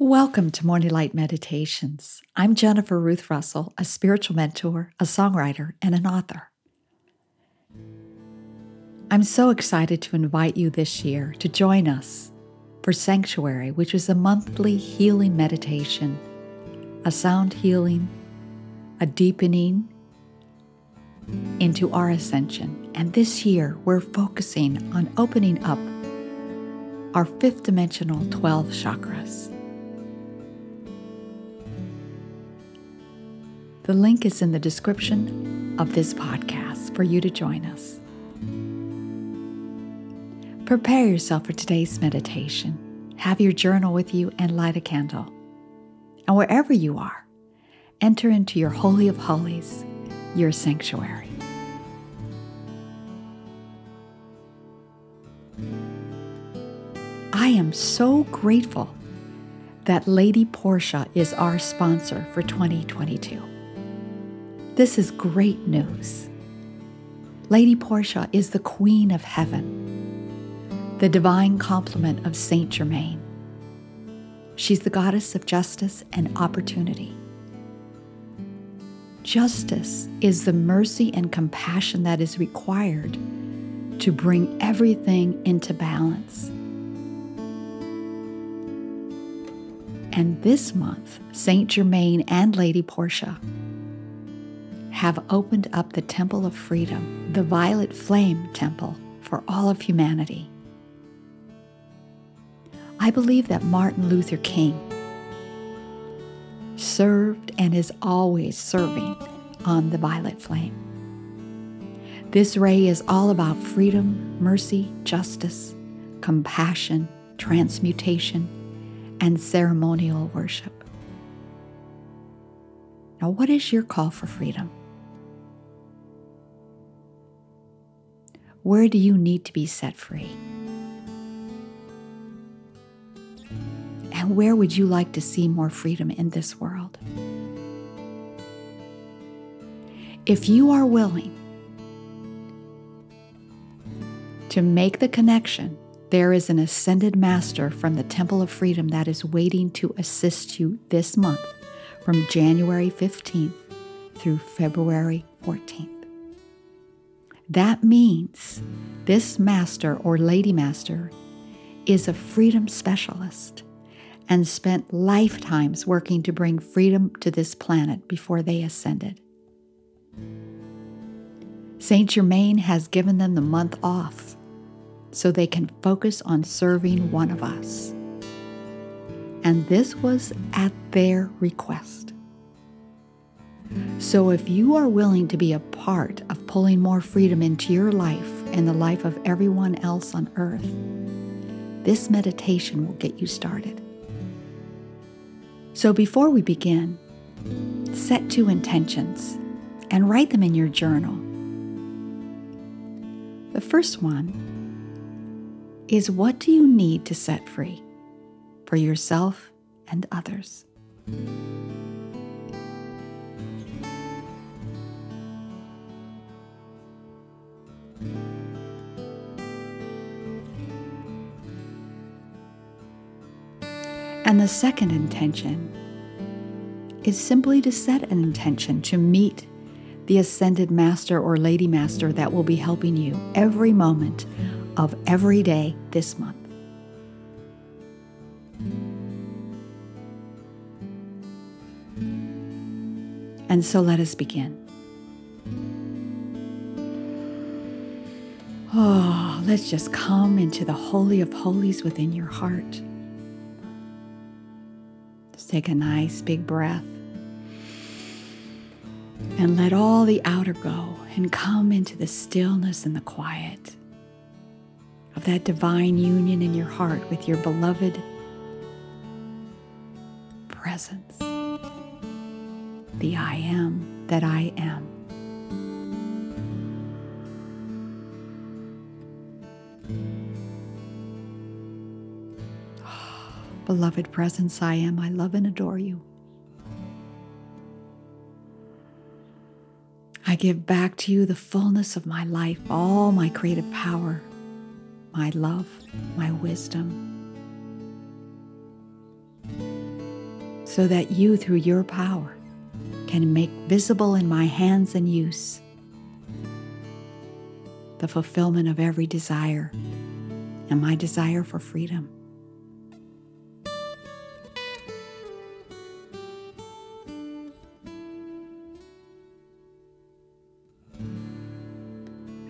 Welcome to Morning Light Meditations. I'm Jennifer Ruth Russell, a spiritual mentor, a songwriter, and an author. I'm so excited to invite you this year to join us for Sanctuary, which is a monthly healing meditation, a sound healing, a deepening into our ascension. And this year, we're focusing on opening up our fifth dimensional 12 chakras. The link is in the description of this podcast for you to join us. Prepare yourself for today's meditation. Have your journal with you and light a candle. And wherever you are, enter into your Holy of Holies, your sanctuary. I am so grateful that Lady Portia is our sponsor for 2022. This is great news. Lady Portia is the Queen of Heaven, the divine complement of Saint Germain. She's the goddess of justice and opportunity. Justice is the mercy and compassion that is required to bring everything into balance. And this month, Saint Germain and Lady Portia have opened up the Temple of Freedom, the Violet Flame Temple, for all of humanity. I believe that Martin Luther King served and is always serving on the violet flame. This ray is all about freedom, mercy, justice, compassion, transmutation, and ceremonial worship. Now, what is your call for freedom? Where do you need to be set free? And where would you like to see more freedom in this world? If you are willing to make the connection, there is an ascended master from the Temple of Freedom that is waiting to assist you this month from January 15th through February 14th. That means this master or lady master is a freedom specialist and spent lifetimes working to bring freedom to this planet before they ascended. Saint Germain has given them the month off so they can focus on serving one of us. And this was at their request. So, if you are willing to be a part of pulling more freedom into your life and the life of everyone else on earth, this meditation will get you started. So, before we begin, set two intentions and write them in your journal. The first one is what do you need to set free for yourself and others? And the second intention is simply to set an intention to meet the ascended master or lady master that will be helping you every moment of every day this month. And so let us begin. Oh, let's just come into the Holy of Holies within your heart Just take a nice big breath. And let all the outer go and come into the stillness and the quiet of that divine union in your heart with your beloved presence, the I am that I am. Beloved presence, I am. I love and adore you. I give back to you the fullness of my life, all my creative power, my love, my wisdom. so that you, through your power, can make visible in my hands and use the fulfillment of every desire and my desire for freedom.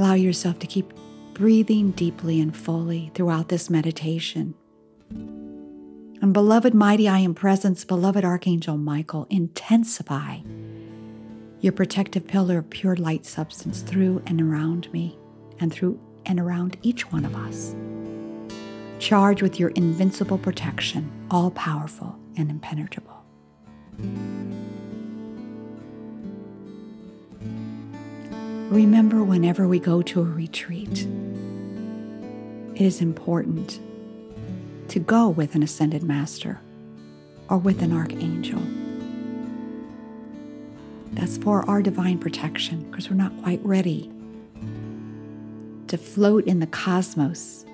Allow yourself to keep breathing deeply and fully throughout this meditation. And beloved, mighty I am presence, beloved Archangel Michael, intensify your protective pillar of pure light substance through and around me and through and around each one of us. Charge with your invincible protection, all powerful and impenetrable. Remember, whenever we go to a retreat, it is important to go with an ascended master or with an archangel. That's for our divine protection because we're not quite ready to float in the cosmos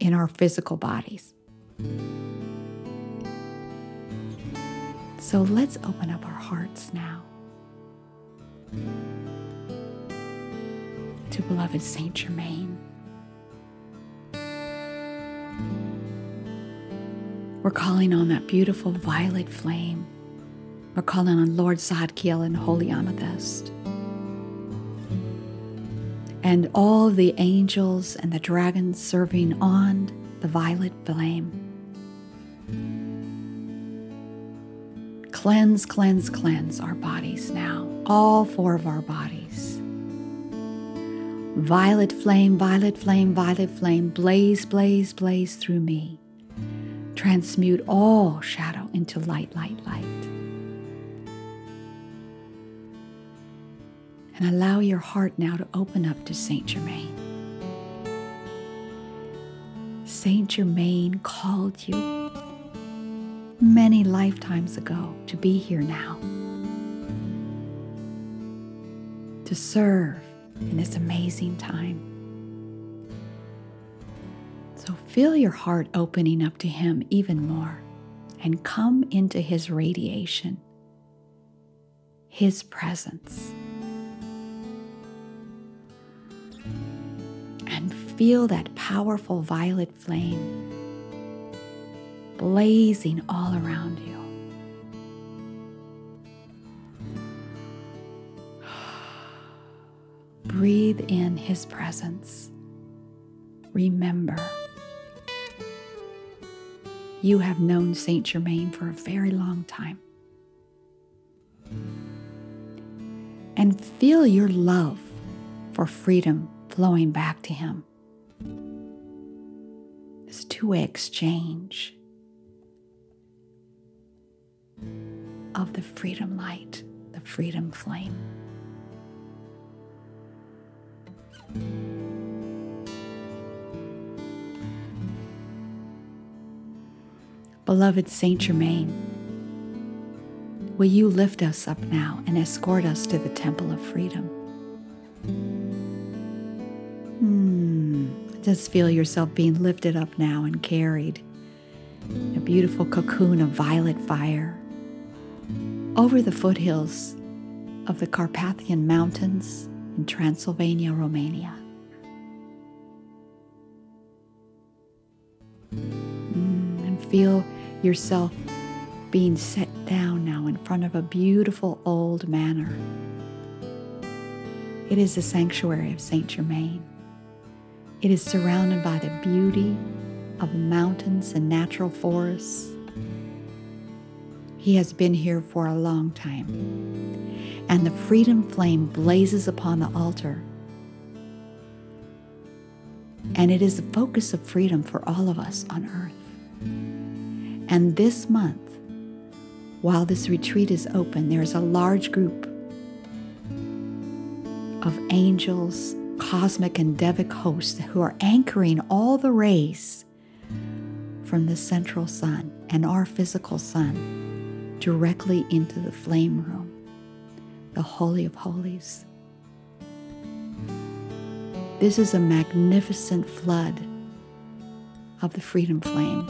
in our physical bodies. So let's open up our hearts now to beloved Saint Germain. We're calling on that beautiful violet flame. We're calling on Lord Zadkiel and Holy Amethyst. And all the angels and the dragons serving on the violet flame. Cleanse, cleanse, cleanse our bodies now, all four of our bodies. Violet flame, violet flame, violet flame, blaze, blaze, blaze through me transmute all shadow into light, light, light. And allow your heart now to open up to Saint Germain. Saint Germain called you many lifetimes ago to be here now, to serve in this amazing time. So feel your heart opening up to Him even more and come into His radiation, His presence. And feel that powerful violet flame blazing all around you. Breathe in His presence. Remember you have known Saint Germain for a very long time. And feel your love for freedom flowing back to him. This two way exchange of the freedom light, the freedom flame. Beloved Saint Germain, will you lift us up now and escort us to the Temple of Freedom? Hmm. Just feel yourself being lifted up now and carried a beautiful cocoon of violet fire over the foothills of the Carpathian Mountains in Transylvania, Romania. Mm, and feel yourself being set down now in front of a beautiful old manor. It is the sanctuary of Saint Germain. It is surrounded by the beauty of mountains and natural forests. He has been here for a long time. And the freedom flame blazes upon the altar. And it is the focus of freedom for all of us on earth. And this month, while this retreat is open, there is a large group of angels, cosmic and devic hosts who are anchoring all the rays from the central sun and our physical sun directly into the flame room, the Holy of Holies. This is a magnificent flood of the freedom flame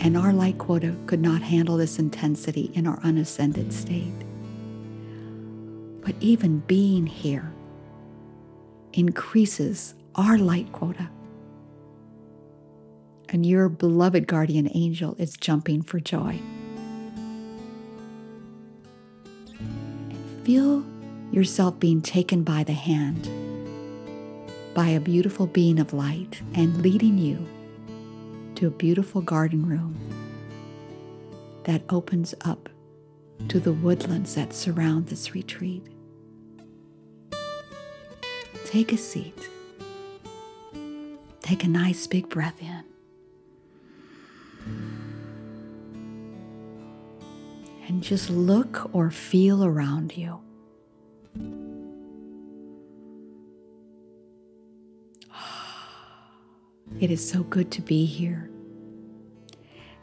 and our light quota could not handle this intensity in our unascended state. But even being here increases our light quota. And your beloved guardian angel is jumping for joy. Feel yourself being taken by the hand by a beautiful being of light and leading you to a beautiful garden room that opens up to the woodlands that surround this retreat. Take a seat. Take a nice big breath in. And just look or feel around you. It is so good to be here.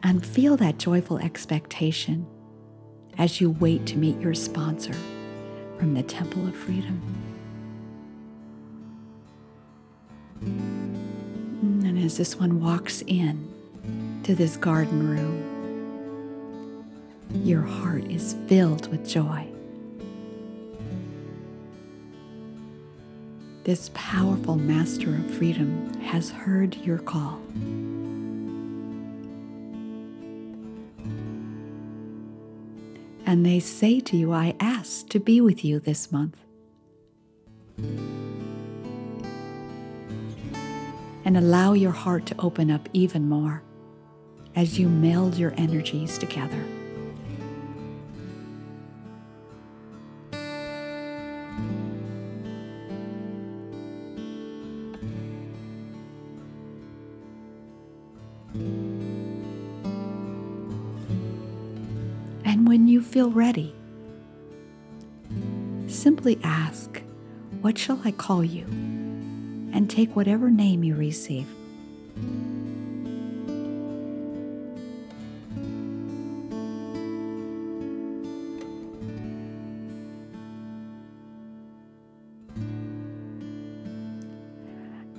And feel that joyful expectation as you wait to meet your sponsor from the Temple of Freedom. And as this one walks in to this garden room, your heart is filled with joy. This powerful master of freedom has heard your call. And they say to you, I asked to be with you this month. And allow your heart to open up even more as you meld your energies together. When you feel ready, simply ask, What shall I call you? and take whatever name you receive.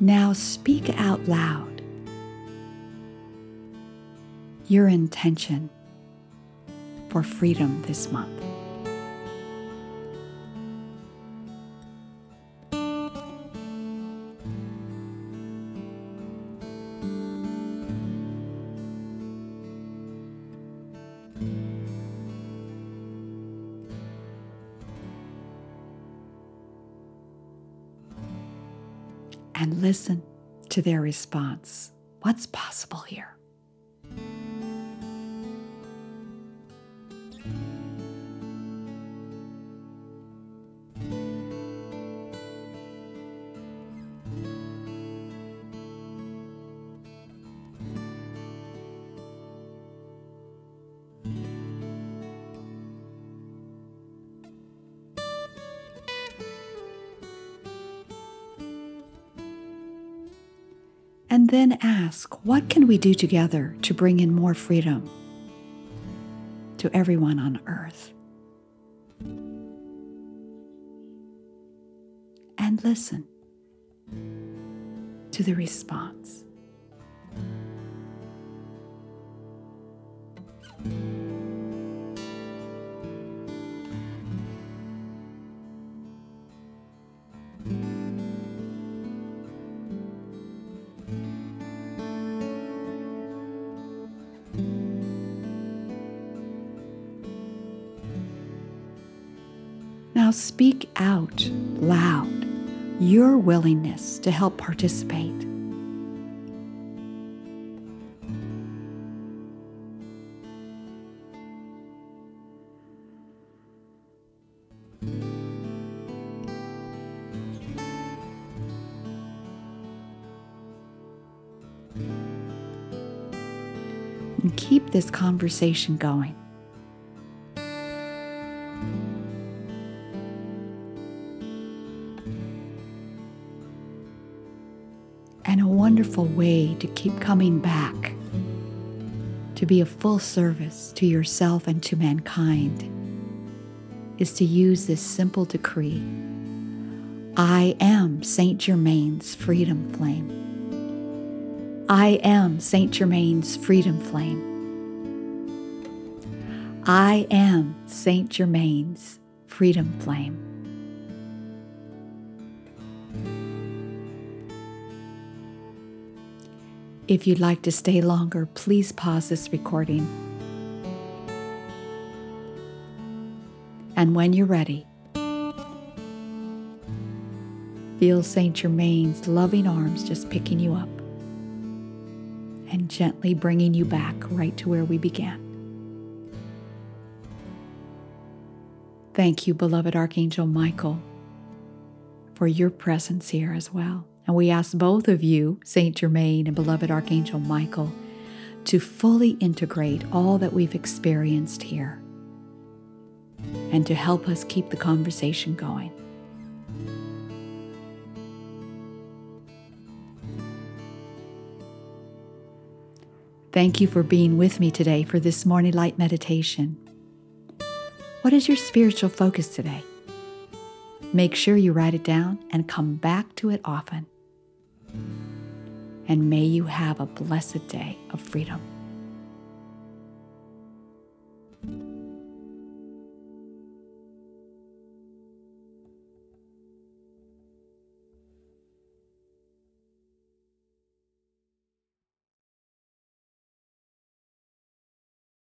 Now speak out loud your intention for freedom this month. And listen to their response. What's possible here? And then ask, what can we do together to bring in more freedom to everyone on earth? And listen to the response. Speak out loud your willingness to help participate. And keep this conversation going. Way to keep coming back to be a full service to yourself and to mankind is to use this simple decree I am Saint Germain's freedom flame. I am Saint Germain's freedom flame. I am Saint Germain's freedom flame. If you'd like to stay longer, please pause this recording. And when you're ready, feel Saint Germain's loving arms just picking you up and gently bringing you back right to where we began. Thank you, beloved Archangel Michael, for your presence here as well. And we ask both of you, Saint Germain and beloved Archangel Michael, to fully integrate all that we've experienced here and to help us keep the conversation going. Thank you for being with me today for this morning light meditation. What is your spiritual focus today? Make sure you write it down and come back to it often. And may you have a blessed day of freedom.